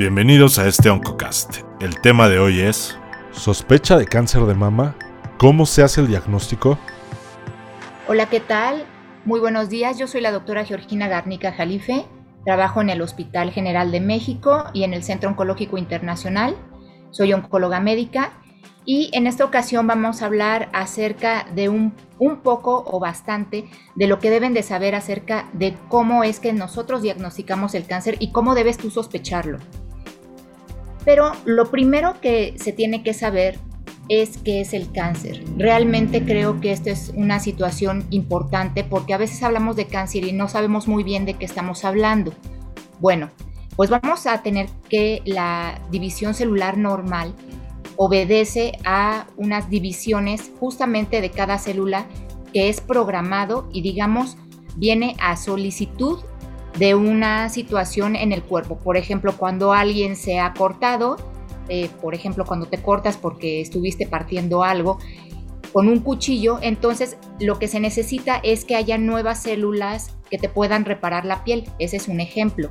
Bienvenidos a este Oncocast. El tema de hoy es ¿Sospecha de cáncer de mama? ¿Cómo se hace el diagnóstico? Hola, ¿qué tal? Muy buenos días, yo soy la doctora Georgina Garnica Jalife, trabajo en el Hospital General de México y en el Centro Oncológico Internacional, soy oncóloga médica y en esta ocasión vamos a hablar acerca de un, un, poco o bastante de lo que deben de saber acerca de cómo es que nosotros diagnosticamos el cáncer y cómo debes tú sospecharlo. Pero lo primero que se tiene que saber es qué es el cáncer. Realmente creo que esto es una situación importante porque a veces hablamos de cáncer y no sabemos muy bien de qué estamos hablando. Bueno, pues vamos a tener que la división celular normal obedece a unas divisiones justamente de cada célula que es programado y digamos viene a solicitud de una situación en el cuerpo. Por ejemplo, cuando alguien se ha cortado, eh, por ejemplo, cuando te cortas porque estuviste partiendo algo con un cuchillo, entonces lo que se necesita es que haya nuevas células que te puedan reparar la piel. Ese es un ejemplo.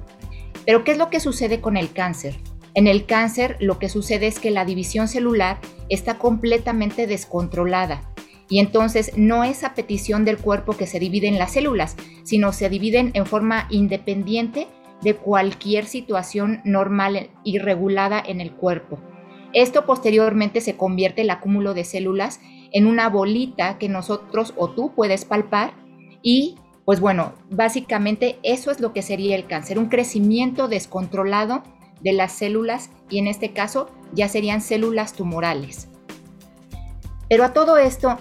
Pero ¿qué es lo que sucede con el cáncer? En el cáncer lo que sucede es que la división celular está completamente descontrolada y entonces no es a petición del cuerpo que se dividen las células, sino se dividen en forma independiente de cualquier situación normal y regulada en el cuerpo. Esto posteriormente se convierte el acúmulo de células en una bolita que nosotros o tú puedes palpar y pues bueno, básicamente eso es lo que sería el cáncer, un crecimiento descontrolado de las células y en este caso ya serían células tumorales. Pero a todo esto,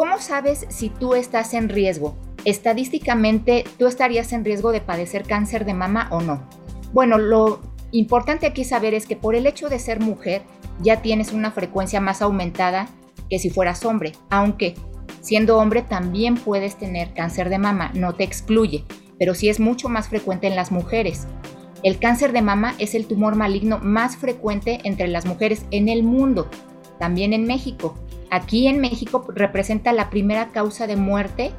¿Cómo sabes si tú estás en riesgo? Estadísticamente, ¿tú estarías en riesgo de padecer cáncer de mama o no? Bueno, lo importante aquí saber es que por el hecho de ser mujer ya tienes una frecuencia más aumentada que si fueras hombre, aunque siendo hombre también puedes tener cáncer de mama, no te excluye, pero sí es mucho más frecuente en las mujeres. El cáncer de mama es el tumor maligno más frecuente entre las mujeres en el mundo, también en México. Aquí en México representa la primera causa de muerte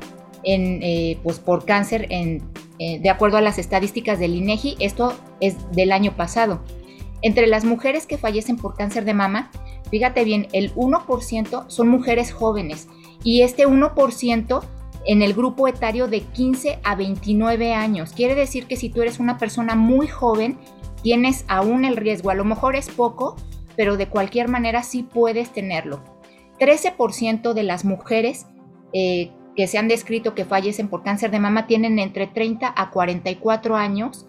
en, eh, pues por cáncer eh, de acuerdo a las estadísticas del INEGI. Esto es del año pasado. Entre las mujeres que fallecen por cáncer de mama, fíjate bien, el 1% son mujeres jóvenes y este 1% en el grupo etario de 15 a 29 años. Quiere decir que si tú eres una persona muy joven, tienes aún el riesgo. A lo mejor es poco, pero de cualquier manera sí puedes tenerlo. 13% de las mujeres eh, que se han descrito que fallecen por cáncer de mama tienen entre 30 a 44 años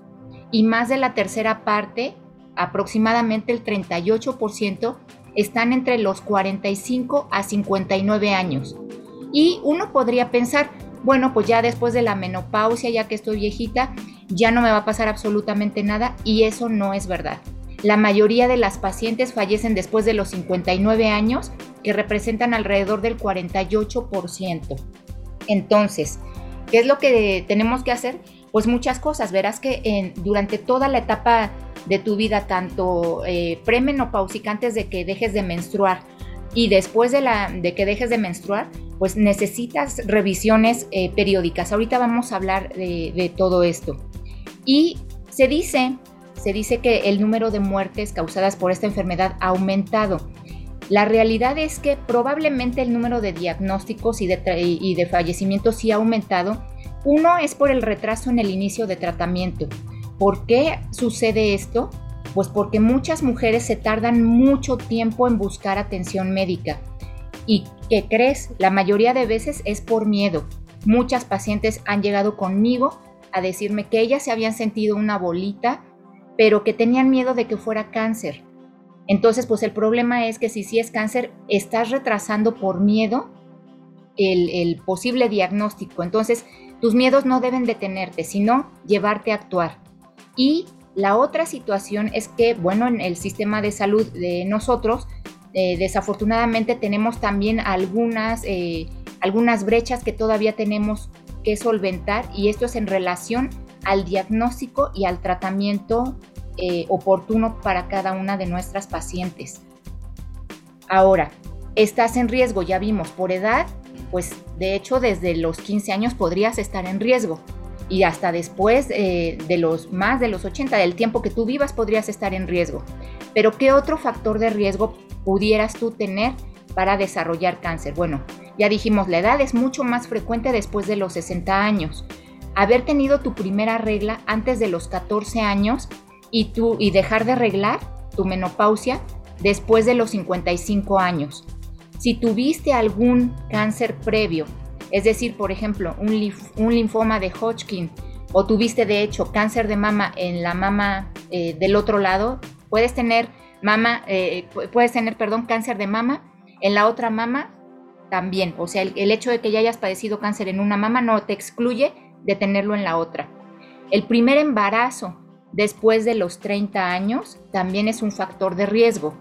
y más de la tercera parte, aproximadamente el 38%, están entre los 45 a 59 años. Y uno podría pensar, bueno, pues ya después de la menopausia, ya que estoy viejita, ya no me va a pasar absolutamente nada y eso no es verdad. La mayoría de las pacientes fallecen después de los 59 años, que representan alrededor del 48%. Entonces, ¿qué es lo que tenemos que hacer? Pues muchas cosas. Verás que durante toda la etapa de tu vida, tanto eh, premenopáusica antes de que dejes de menstruar y después de, la, de que dejes de menstruar, pues necesitas revisiones eh, periódicas. Ahorita vamos a hablar de, de todo esto. Y se dice se dice que el número de muertes causadas por esta enfermedad ha aumentado. La realidad es que probablemente el número de diagnósticos y de, fallecimientos sí ha aumentado. Uno es por el retraso en el inicio de tratamiento. ¿Por qué sucede esto? Pues porque muchas mujeres se tardan mucho tiempo en buscar atención médica. ¿Y qué crees? La mayoría de veces es por miedo. Muchas pacientes han llegado conmigo a decirme que ellas se habían sentido una bolita pero que tenían miedo de que fuera cáncer. Entonces, pues el problema es que si sí es cáncer, estás retrasando por miedo el, posible diagnóstico. Entonces, tus miedos no deben detenerte, sino llevarte a actuar. Y la otra situación es que, bueno, en el sistema de salud de nosotros, eh, desafortunadamente tenemos también eh, algunas brechas que todavía tenemos que solventar y esto es en relación al diagnóstico y al tratamiento eh, oportuno para cada una de nuestras pacientes. Ahora, estás en riesgo, ya vimos, por edad, pues de hecho desde los 15 años podrías estar en riesgo. y hasta después eh, de los más de los 80, del tiempo que tú vivas, podrías estar en riesgo. Pero ¿qué otro factor de riesgo pudieras tú tener para desarrollar cáncer? Bueno, ya dijimos, la edad es mucho más frecuente después de los 60 años. Haber tenido tu primera regla antes de los 14 años y, tú, y dejar de arreglar tu menopausia después de los 55 años. Si tuviste algún cáncer previo es decir, por ejemplo, un, linfoma de Hodgkin o tuviste de hecho cáncer de mama en la mama eh, del otro lado, puedes tener mama, eh, puedes tener, perdón, cáncer de mama en la otra mama también. O sea, el, el, hecho de que ya hayas padecido cáncer en una mama no te excluye de tenerlo en la otra. El primer embarazo después de los 30 años también es un factor de riesgo.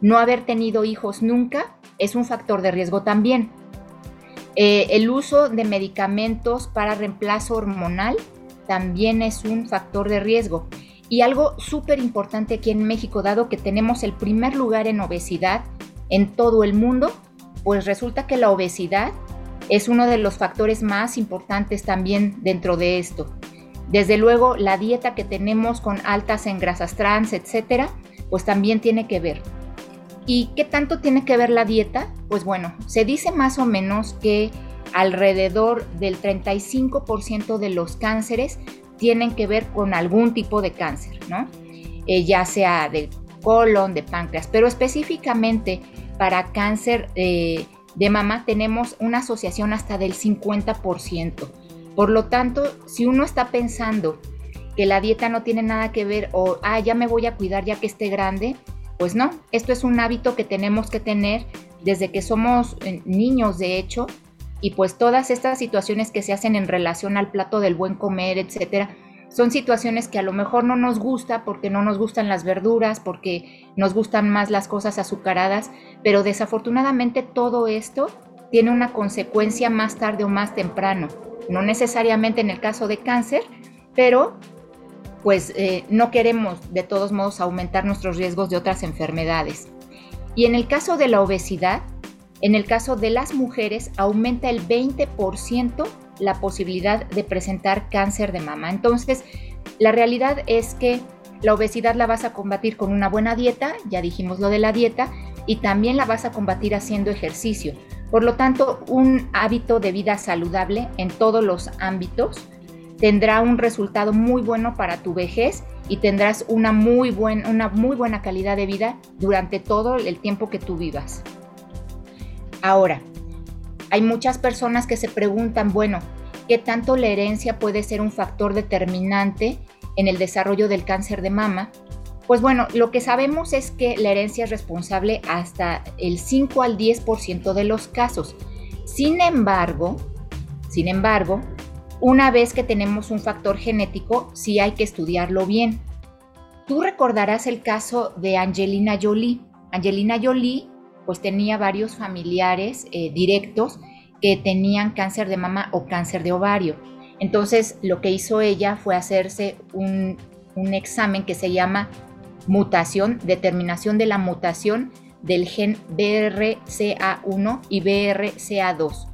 No haber tenido hijos nunca es un factor de riesgo también. Eh, el uso de medicamentos para reemplazo hormonal también es un factor de riesgo. Y algo súper importante aquí en México, dado que tenemos el primer lugar en obesidad en todo el mundo, pues resulta que la obesidad es uno de los factores más importantes también dentro de esto. Desde luego, la dieta que tenemos con altas en grasas trans, etcétera, pues también tiene que ver. ¿Y qué tanto tiene que ver la dieta? Pues bueno, se dice más o menos que alrededor del 35% de los cánceres tienen que ver con algún tipo de cáncer, ¿no? Eh, ya sea de colon, de páncreas, pero específicamente para cáncer eh, de mama tenemos una asociación hasta del 50%. Por lo tanto, si uno está pensando que la dieta no tiene nada que ver o, ah, ya me voy a cuidar ya que esté grande, pues no, esto es un hábito que tenemos que tener desde que somos eh, niños, de hecho, y pues todas estas situaciones que se hacen en relación al plato del buen comer, etcétera, son situaciones que a lo mejor no nos gusta porque no nos gustan las verduras, porque nos gustan más las cosas azucaradas, pero desafortunadamente todo esto tiene una consecuencia más tarde o más temprano. No necesariamente en el caso de cáncer, pero pues eh, no queremos de todos modos aumentar nuestros riesgos de otras enfermedades. Y en el caso de la obesidad, en el caso de las mujeres aumenta el 20% la posibilidad de presentar cáncer de mama. Entonces, la realidad es que la obesidad la vas a combatir con una buena dieta, ya dijimos lo de la dieta, y también la vas a combatir haciendo ejercicio. Por lo tanto, un hábito de vida saludable en todos los ámbitos tendrá un resultado muy bueno para tu vejez y tendrás una muy, una muy buena calidad de vida durante todo el tiempo que tú vivas. Ahora, hay muchas personas que se preguntan, bueno, ¿qué tanto la herencia puede ser un factor determinante en el desarrollo del cáncer de mama? Pues bueno, lo que sabemos es que la herencia es responsable hasta el 5 al 10% de los casos. Sin embargo, sin embargo, una vez que tenemos un factor genético, sí hay que estudiarlo bien. Tú recordarás el caso de Angelina Jolie. Angelina Jolie pues tenía varios familiares eh, directos que tenían cáncer de mama o cáncer de ovario. Entonces lo que hizo ella fue hacerse un, un examen que se llama mutación, determinación de la mutación del gen BRCA1 y BRCA2.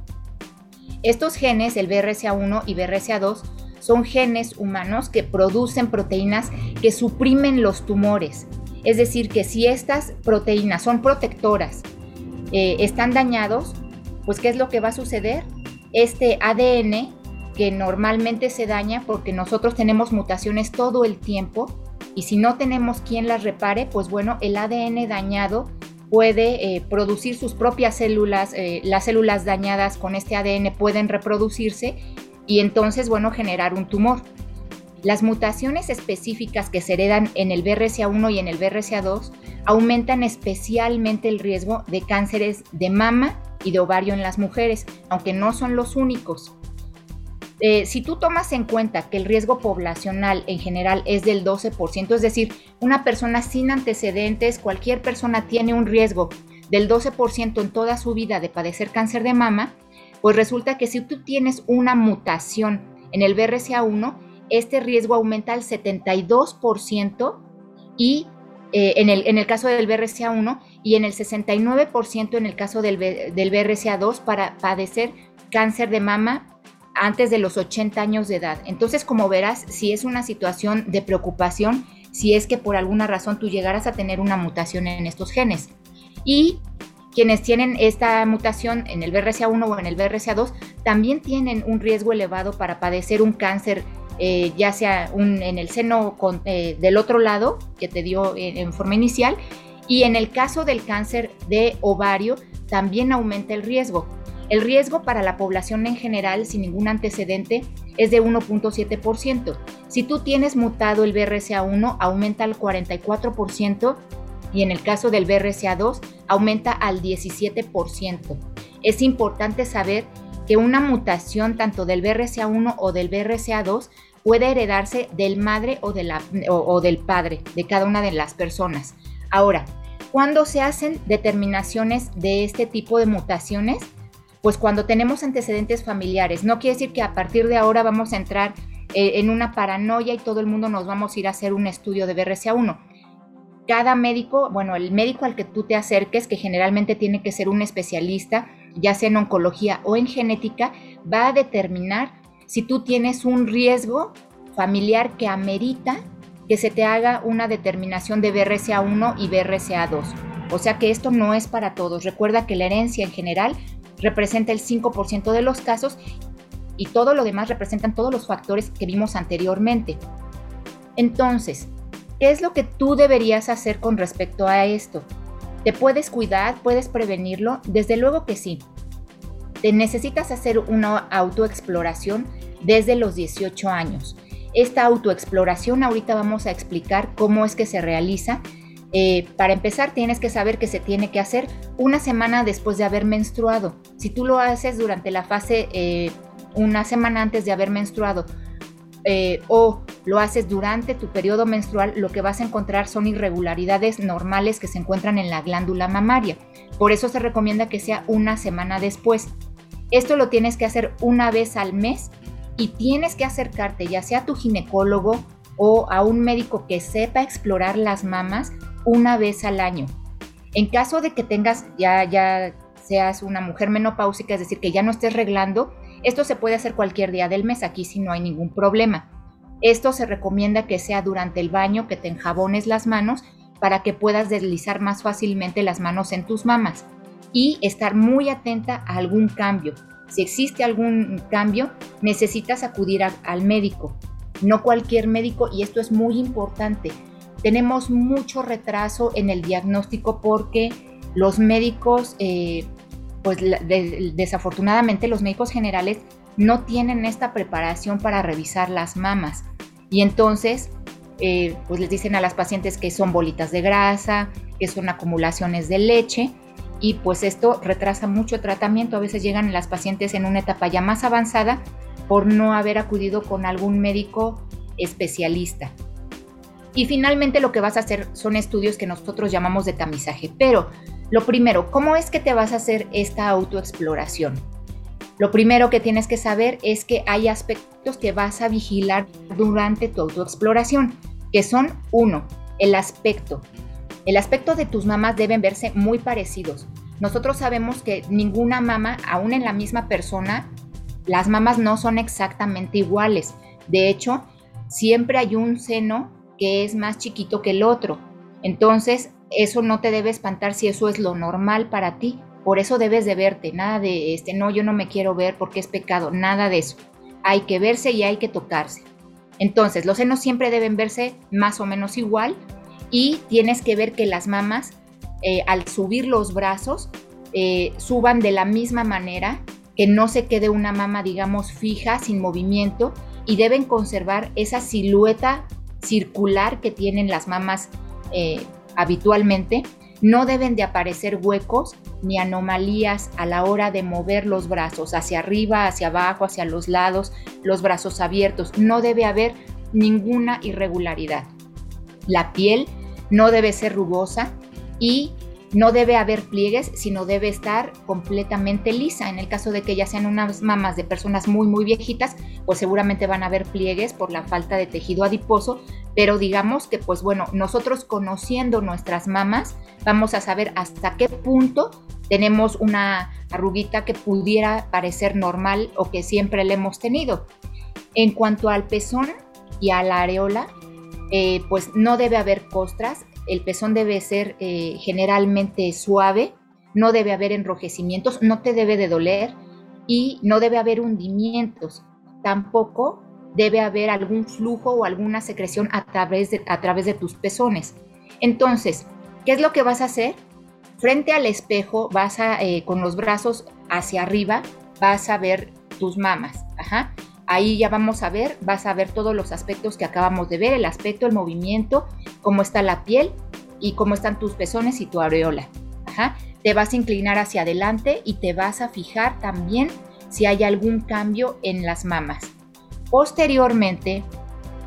Estos genes, el BRCA1 y BRCA2, son genes humanos que producen proteínas que suprimen los tumores. Es decir, que si estas proteínas son protectoras, eh, están dañados, pues ¿qué es lo que va a suceder? Este ADN que normalmente se daña porque nosotros tenemos mutaciones todo el tiempo y si no tenemos quien las repare, pues bueno, el ADN dañado puede eh, producir sus propias células, eh, las células dañadas con este ADN pueden reproducirse y entonces, bueno, generar un tumor. Las mutaciones específicas que se heredan en el BRCA1 y en el BRCA2 aumentan especialmente el riesgo de cánceres de mama y de ovario en las mujeres, aunque no son los únicos. Eh, si tú tomas en cuenta que el riesgo poblacional en general es del 12%, es decir, una persona sin antecedentes, cualquier persona tiene un riesgo del 12% en toda su vida de padecer cáncer de mama, pues resulta que si tú tienes una mutación en el BRCA1, este riesgo aumenta al 72% y eh, en, el, en, el, caso del BRCA1 y en el 69% en el caso del, del BRCA2 para padecer cáncer de mama antes de los 80 años de edad. Entonces, como verás, si es una situación de preocupación, si es que por alguna razón tú llegaras a tener una mutación en estos genes. Y quienes tienen esta mutación en el BRCA1 o en el BRCA2 también tienen un riesgo elevado para padecer un cáncer, eh, ya sea en el seno eh, del otro lado que te dio en forma inicial, y en el caso del cáncer de ovario también aumenta el riesgo. El riesgo para la población en general sin ningún antecedente es de 1.7%. Si tú tienes mutado el BRCA1, aumenta al 44% y en el caso del BRCA2 aumenta al 17%. Es importante saber que una mutación tanto del BRCA1 o del BRCA2 puede heredarse del madre o, o, del padre de cada una de las personas. Ahora, ¿cuándo se hacen determinaciones de este tipo de mutaciones? Pues cuando tenemos antecedentes familiares. No quiere decir que a partir de ahora vamos a entrar eh, en una paranoia y todo el mundo nos vamos a ir a hacer un estudio de BRCA1. Cada médico, bueno, el médico al que tú te acerques, que generalmente tiene que ser un especialista, ya sea en oncología o en genética, va a determinar si tú tienes un riesgo familiar que amerita que se te haga una determinación de BRCA1 y BRCA2. O sea que esto no es para todos. Recuerda que la herencia en general representa el 5% de los casos y todo lo demás representan todos los factores que vimos anteriormente. Entonces, ¿qué es lo que tú deberías hacer con respecto a esto? ¿Te puedes cuidar? ¿Puedes prevenirlo? Desde luego que sí. Te necesitas hacer una autoexploración desde los 18 años. Esta autoexploración ahorita vamos a explicar cómo es que se realiza. Eh, para empezar, tienes que saber que se tiene que hacer una semana después de haber menstruado. Si tú lo haces durante la fase eh, una semana antes de haber menstruado eh, o lo haces durante tu periodo menstrual, lo que vas a encontrar son irregularidades normales que se encuentran en la glándula mamaria. Por eso se recomienda que sea una semana después. Esto lo tienes que hacer una vez al mes y tienes que acercarte ya sea a tu ginecólogo o a un médico que sepa explorar las mamas una vez al año. En caso de que tengas ya ya seas una mujer menopáusica, es decir, que ya no estés reglando, esto se puede hacer cualquier día del mes, aquí si no hay ningún problema. Esto se recomienda que sea durante el baño, que te enjabones las manos para que puedas deslizar más fácilmente las manos en tus mamas y estar muy atenta a algún cambio. Si existe algún cambio, necesitas acudir al médico, no cualquier médico, y esto es muy importante. Tenemos mucho retraso en el diagnóstico porque los médicos, eh, pues desafortunadamente los médicos generales no tienen esta preparación para revisar las mamas. Y entonces, eh, pues les dicen a las pacientes que son bolitas de grasa, que son acumulaciones de leche, y pues esto retrasa mucho tratamiento. A veces llegan las pacientes en una etapa ya más avanzada por no haber acudido con algún médico especialista. Y finalmente lo que vas a hacer son estudios que nosotros llamamos de tamizaje. Pero lo primero, ¿cómo es que te vas a hacer esta autoexploración? Lo primero que tienes que saber es que hay aspectos que vas a vigilar durante tu autoexploración, que son uno, el aspecto. El aspecto de tus mamas deben verse muy parecidos. Nosotros sabemos que ninguna mama, aún en la misma persona, las mamas no son exactamente iguales. De hecho, siempre hay un seno es más chiquito que el otro. Entonces, eso no te debe espantar si eso es lo normal para ti. Por eso debes de verte, nada de este, no, yo no me quiero ver porque es pecado, nada de eso. Hay que verse y hay que tocarse. Entonces, los senos siempre deben verse más o menos igual, y tienes que ver que las mamas eh, al subir los brazos eh, suban de la misma manera, que no se quede una mama, digamos, fija, sin movimiento, y deben conservar esa silueta circular que tienen las mamas eh, habitualmente. No deben de aparecer huecos ni anomalías a la hora de mover los brazos hacia arriba, hacia abajo, hacia los lados, los brazos abiertos. No debe haber ninguna irregularidad. La piel no debe ser rugosa y no debe haber pliegues, sino debe estar completamente lisa. En el caso de que ya sean unas mamas de personas muy, muy viejitas, pues seguramente van a haber pliegues por la falta de tejido adiposo, pero digamos que, pues bueno, nosotros conociendo nuestras mamas, vamos a saber hasta qué punto tenemos una arruguita que pudiera parecer normal o que siempre le hemos tenido. En cuanto al pezón y a la areola, eh, pues no debe haber costras, el pezón debe ser eh, generalmente suave, no debe haber enrojecimientos, no te debe de doler y no debe haber hundimientos. Tampoco debe haber algún flujo o alguna secreción a través de, a través de tus pezones. Entonces, ¿qué es lo que vas a hacer? Frente al espejo, vas a, eh, con los brazos hacia arriba, vas a ver tus mamas. Ajá. Ahí ya vamos a ver, vas a ver todos los aspectos que acabamos de ver, el aspecto, el movimiento, cómo está la piel y cómo están tus pezones y tu areola. Te vas a inclinar hacia adelante y te vas a fijar también si hay algún cambio en las mamas. Posteriormente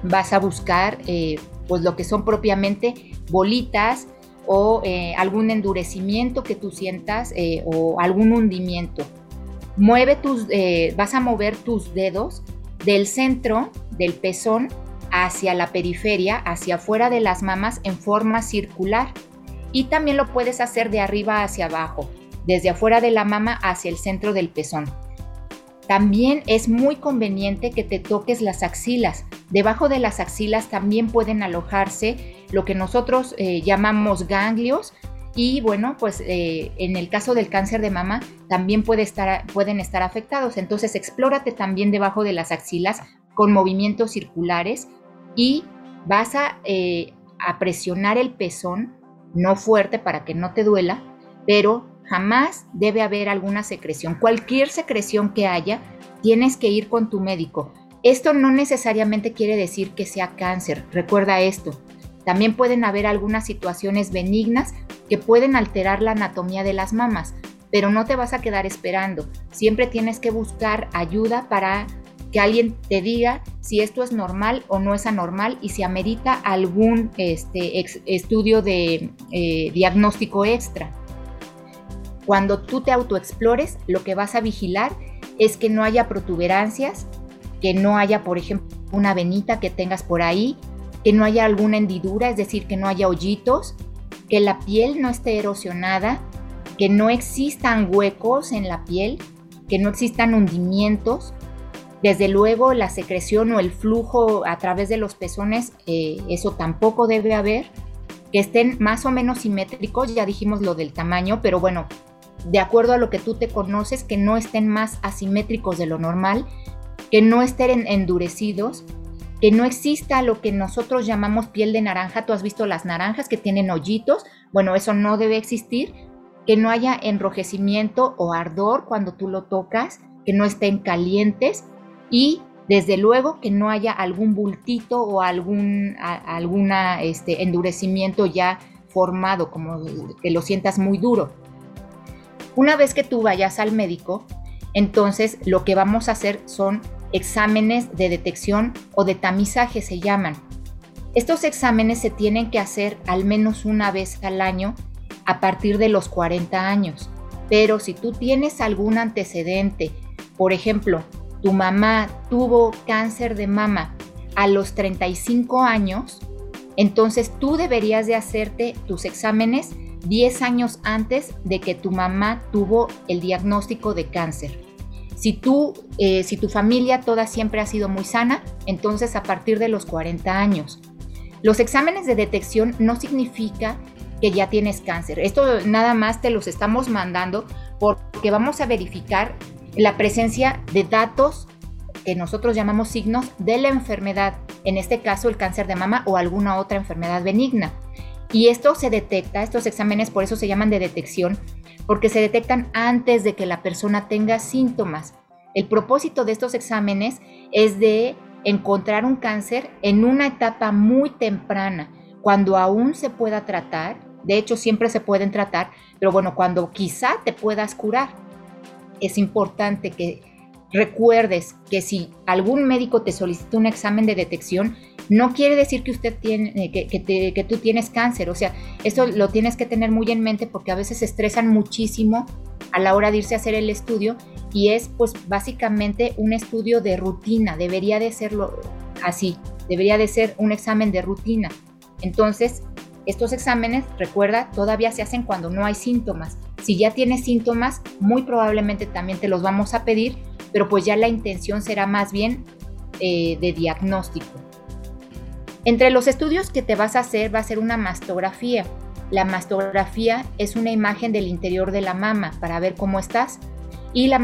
vas a buscar eh, pues lo que son propiamente bolitas o eh, algún endurecimiento que tú sientas eh, o algún hundimiento. Mueve tus, vas a mover tus dedos del centro del pezón hacia la periferia, hacia afuera de las mamas en forma circular. Y también lo puedes hacer de arriba hacia abajo, desde afuera de la mama hacia el centro del pezón. También es muy conveniente que te toques las axilas. Debajo de las axilas también pueden alojarse lo que nosotros eh, llamamos ganglios y bueno, pues eh, en el caso del cáncer de mama también pueden estar afectados. Entonces explórate también debajo de las axilas con movimientos circulares y vas eh, a presionar el pezón, no fuerte para que no te duela, pero jamás debe haber alguna secreción. Cualquier secreción que haya, tienes que ir con tu médico. Esto no necesariamente quiere decir que sea cáncer, recuerda esto. También pueden haber algunas situaciones benignas que pueden alterar la anatomía de las mamas, pero no te vas a quedar esperando. Siempre tienes que buscar ayuda para que alguien te diga si esto es normal o no es anormal y si amerita algún este, estudio de eh, diagnóstico extra. Cuando tú te autoexplores, lo que vas a vigilar es que no haya protuberancias, que no haya, por ejemplo, una venita que tengas por ahí, que no haya alguna hendidura, es decir, que no haya hoyitos, que la piel no esté erosionada, que no existan huecos en la piel, que no existan hundimientos. Desde luego la secreción o el flujo a través de los pezones, eh, eso tampoco debe haber. Que estén más o menos simétricos, ya dijimos lo del tamaño, pero bueno, de acuerdo a lo que tú te conoces, que no estén más asimétricos de lo normal, que no estén endurecidos, que no exista lo que nosotros llamamos piel de naranja. Tú has visto las naranjas que tienen hoyitos. Bueno, eso no debe existir. Que no haya enrojecimiento o ardor cuando tú lo tocas, que no estén calientes y desde luego que no haya algún bultito o algún alguna, este, endurecimiento ya formado, como que lo sientas muy duro. Una vez que tú vayas al médico, entonces lo que vamos a hacer son exámenes de detección o de tamizaje se llaman. Estos exámenes se tienen que hacer al menos una vez al año a partir de los 40 años. Pero si tú tienes algún antecedente, por ejemplo, tu mamá tuvo cáncer de mama a los 35 años, entonces tú deberías de hacerte tus exámenes 10 años antes de que tu mamá tuvo el diagnóstico de cáncer. Si, tú, eh, si tu familia toda siempre ha sido muy sana, entonces a partir de los 40 años. Los exámenes de detección no significa que ya tienes cáncer. Esto nada más te los estamos mandando porque vamos a verificar la presencia de datos que nosotros llamamos signos de la enfermedad, en este caso el cáncer de mama o alguna otra enfermedad benigna. Y esto se detecta, estos exámenes por eso se llaman de detección, porque se detectan antes de que la persona tenga síntomas. El propósito de estos exámenes es de encontrar un cáncer en una etapa muy temprana, cuando aún se pueda tratar, de hecho siempre se pueden tratar, pero bueno, cuando quizá te puedas curar. Es importante que recuerdes que si algún médico te solicita un examen de detección, no quiere decir que usted tiene, eh, que, que, tú tienes cáncer. O sea, esto lo tienes que tener muy en mente porque a veces se estresan muchísimo a la hora de irse a hacer el estudio y es pues básicamente un estudio de rutina. Debería de serlo así. Debería de ser un examen de rutina. Entonces, estos exámenes, recuerda, todavía se hacen cuando no hay síntomas. Si ya tienes síntomas, muy probablemente también te los vamos a pedir, pero pues ya la intención será más bien eh, de diagnóstico. Entre los estudios que te vas a hacer va a ser una mastografía. La mastografía es una imagen del interior de la mama para ver cómo estás y la,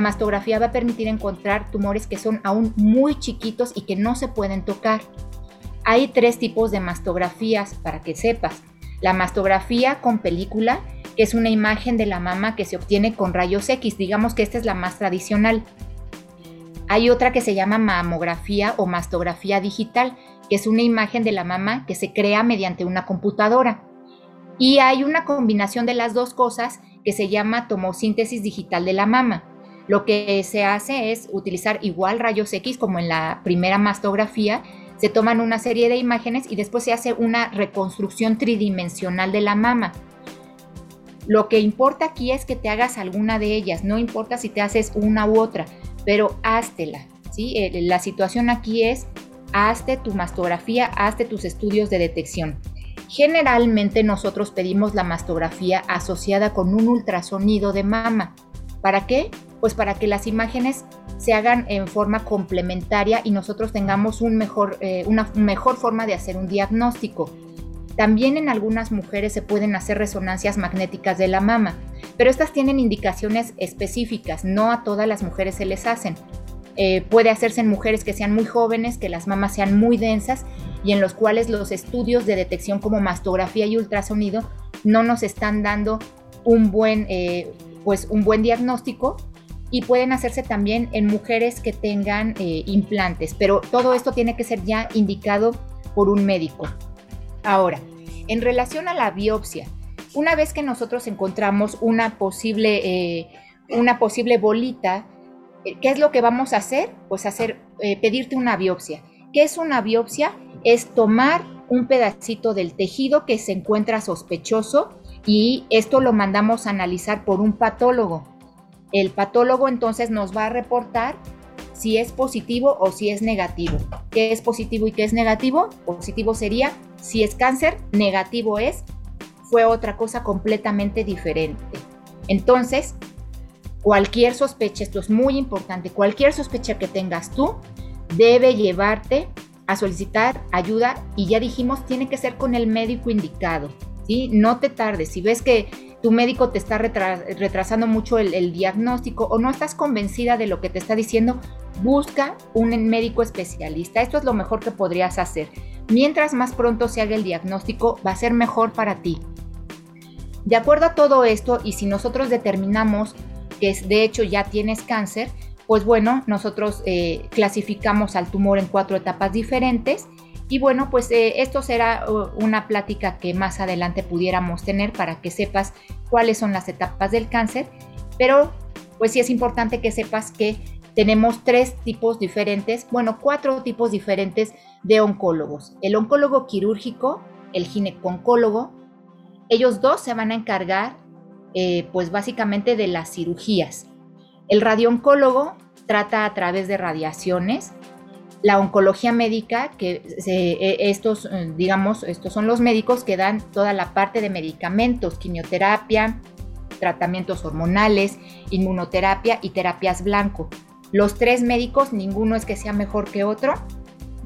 mastografía va a permitir encontrar tumores que son aún muy chiquitos y que no se pueden tocar. Hay tres tipos de mastografías para que sepas. La mastografía con película, que es una imagen de la mama que se obtiene con rayos X, digamos que esta es la más tradicional. Hay otra que se llama mamografía o mastografía digital, que es una imagen de la mama que se crea mediante una computadora. Y hay una combinación de las dos cosas que se llama tomosíntesis digital de la mama. Lo que se hace es utilizar igual rayos X como en la primera mastografía, se toman una serie de imágenes y después se hace una reconstrucción tridimensional de la mama. Lo que importa aquí es que te hagas alguna de ellas, no importa si te haces una u otra, pero háztela. ¿sí? Eh, la situación aquí es, hazte tu mastografía, hazte tus estudios de detección. Generalmente nosotros pedimos la mastografía asociada con un ultrasonido de mama. ¿Para qué? Pues para que las imágenes se hagan en forma complementaria y nosotros tengamos eh, una mejor forma de hacer un diagnóstico. También en algunas mujeres se pueden hacer resonancias magnéticas de la mama, pero estas tienen indicaciones específicas, no a todas las mujeres se les hacen. Eh, puede hacerse en mujeres que sean muy jóvenes, que las mamas sean muy densas y en los cuales los estudios de detección como mastografía y ultrasonido no nos están dando un buen, eh, pues un buen diagnóstico y pueden hacerse también en mujeres que tengan eh, implantes, pero todo esto tiene que ser ya indicado por un médico. Ahora, en relación a la biopsia, una vez que nosotros encontramos una posible, una posible bolita, ¿qué es lo que vamos a hacer? Pues hacer, pedirte una biopsia. ¿Qué es una biopsia? Es tomar un pedacito del tejido que se encuentra sospechoso y esto lo mandamos a analizar por un patólogo. El patólogo entonces nos va a reportar si es positivo o si es negativo. ¿Qué es positivo y qué es negativo? Positivo sería si es cáncer, negativo es fue otra cosa completamente diferente. Entonces, cualquier sospecha, esto es muy importante, cualquier sospecha que tengas tú debe llevarte a solicitar ayuda y ya dijimos, tiene que ser con el médico indicado. ¿sí? No te tardes. Si ves que tu médico te está retrasando mucho el, diagnóstico o no estás convencida de lo que te está diciendo, busca un médico especialista. Esto es lo mejor que podrías hacer. Mientras más pronto se haga el diagnóstico, va a ser mejor para ti. De acuerdo a todo esto, y si nosotros determinamos que de hecho ya tienes cáncer, pues bueno, nosotros eh, clasificamos al tumor en cuatro etapas diferentes y bueno, pues eh, esto será uh, una plática que más adelante pudiéramos tener para que sepas cuáles son las etapas del cáncer, pero pues sí es importante que sepas que tenemos tres tipos diferentes, bueno, cuatro tipos diferentes de oncólogos. El oncólogo quirúrgico, el gineconcólogo, ellos dos se van a encargar eh, pues básicamente de las cirugías. El radiooncólogo trata a través de radiaciones, la oncología médica, que e, estos, eh, digamos, estos son los médicos que dan toda la parte de medicamentos, quimioterapia, tratamientos hormonales, inmunoterapia y terapias blanco. Los tres médicos, ninguno es que sea mejor que otro.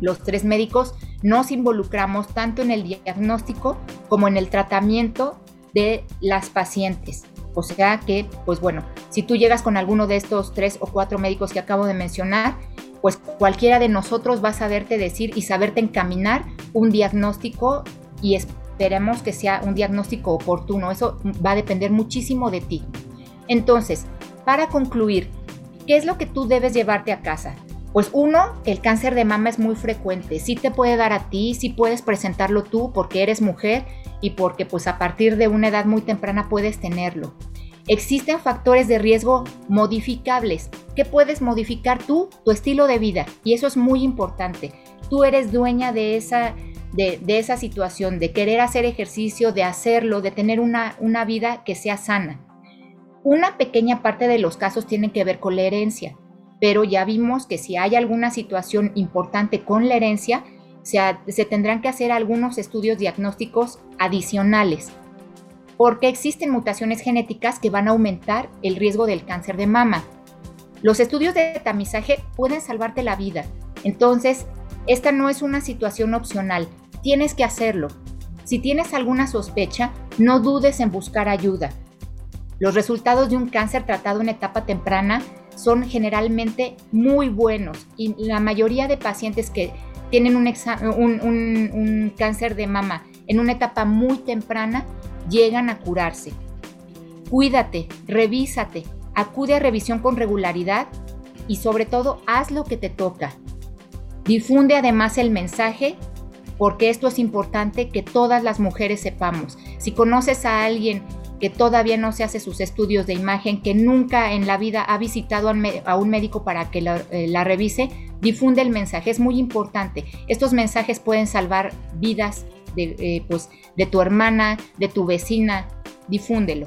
Los tres médicos nos involucramos tanto en el diagnóstico como en el tratamiento de las pacientes. O sea que, pues bueno, si tú llegas con alguno de estos tres o cuatro médicos que acabo de mencionar, pues cualquiera de nosotros va a saberte decir y saberte encaminar un diagnóstico y esperemos que sea un diagnóstico oportuno. Eso va a depender muchísimo de ti. Entonces, para concluir, ¿qué es lo que tú debes llevarte a casa? Pues uno, el cáncer de mama es muy frecuente. Sí te puede dar a ti, sí puedes presentarlo tú porque eres mujer y porque pues a partir de una edad muy temprana puedes tenerlo. Existen factores de riesgo modificables. que puedes modificar tú? Tu estilo de vida. Y eso es muy importante. Tú eres dueña de esa, de, esa situación, de querer hacer ejercicio, de hacerlo, de tener una, una vida que sea sana. Una pequeña parte de los casos tienen que ver con la herencia, pero ya vimos que si hay alguna situación importante con la herencia, se, tendrán que hacer algunos estudios diagnósticos adicionales porque existen mutaciones genéticas que van a aumentar el riesgo del cáncer de mama. Los estudios de tamizaje pueden salvarte la vida, entonces esta no es una situación opcional, tienes que hacerlo. Si tienes alguna sospecha, no dudes en buscar ayuda. Los resultados de un cáncer tratado en etapa temprana son generalmente muy buenos y la mayoría de pacientes que tienen un, un, cáncer de mama en una etapa muy temprana llegan a curarse. Cuídate, revísate, acude a revisión con regularidad y sobre todo haz lo que te toca. Difunde además el mensaje porque esto es importante que todas las mujeres sepamos. Si conoces a alguien que todavía no se hace sus estudios de imagen, que nunca en la vida ha visitado a un médico para que eh, la, revise, difunde el mensaje. Es muy importante. Estos mensajes pueden salvar vidas de, eh, pues, de tu hermana, de tu vecina. Difúndelo.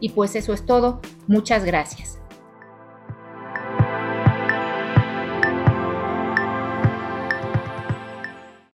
Y pues eso es todo. Muchas gracias.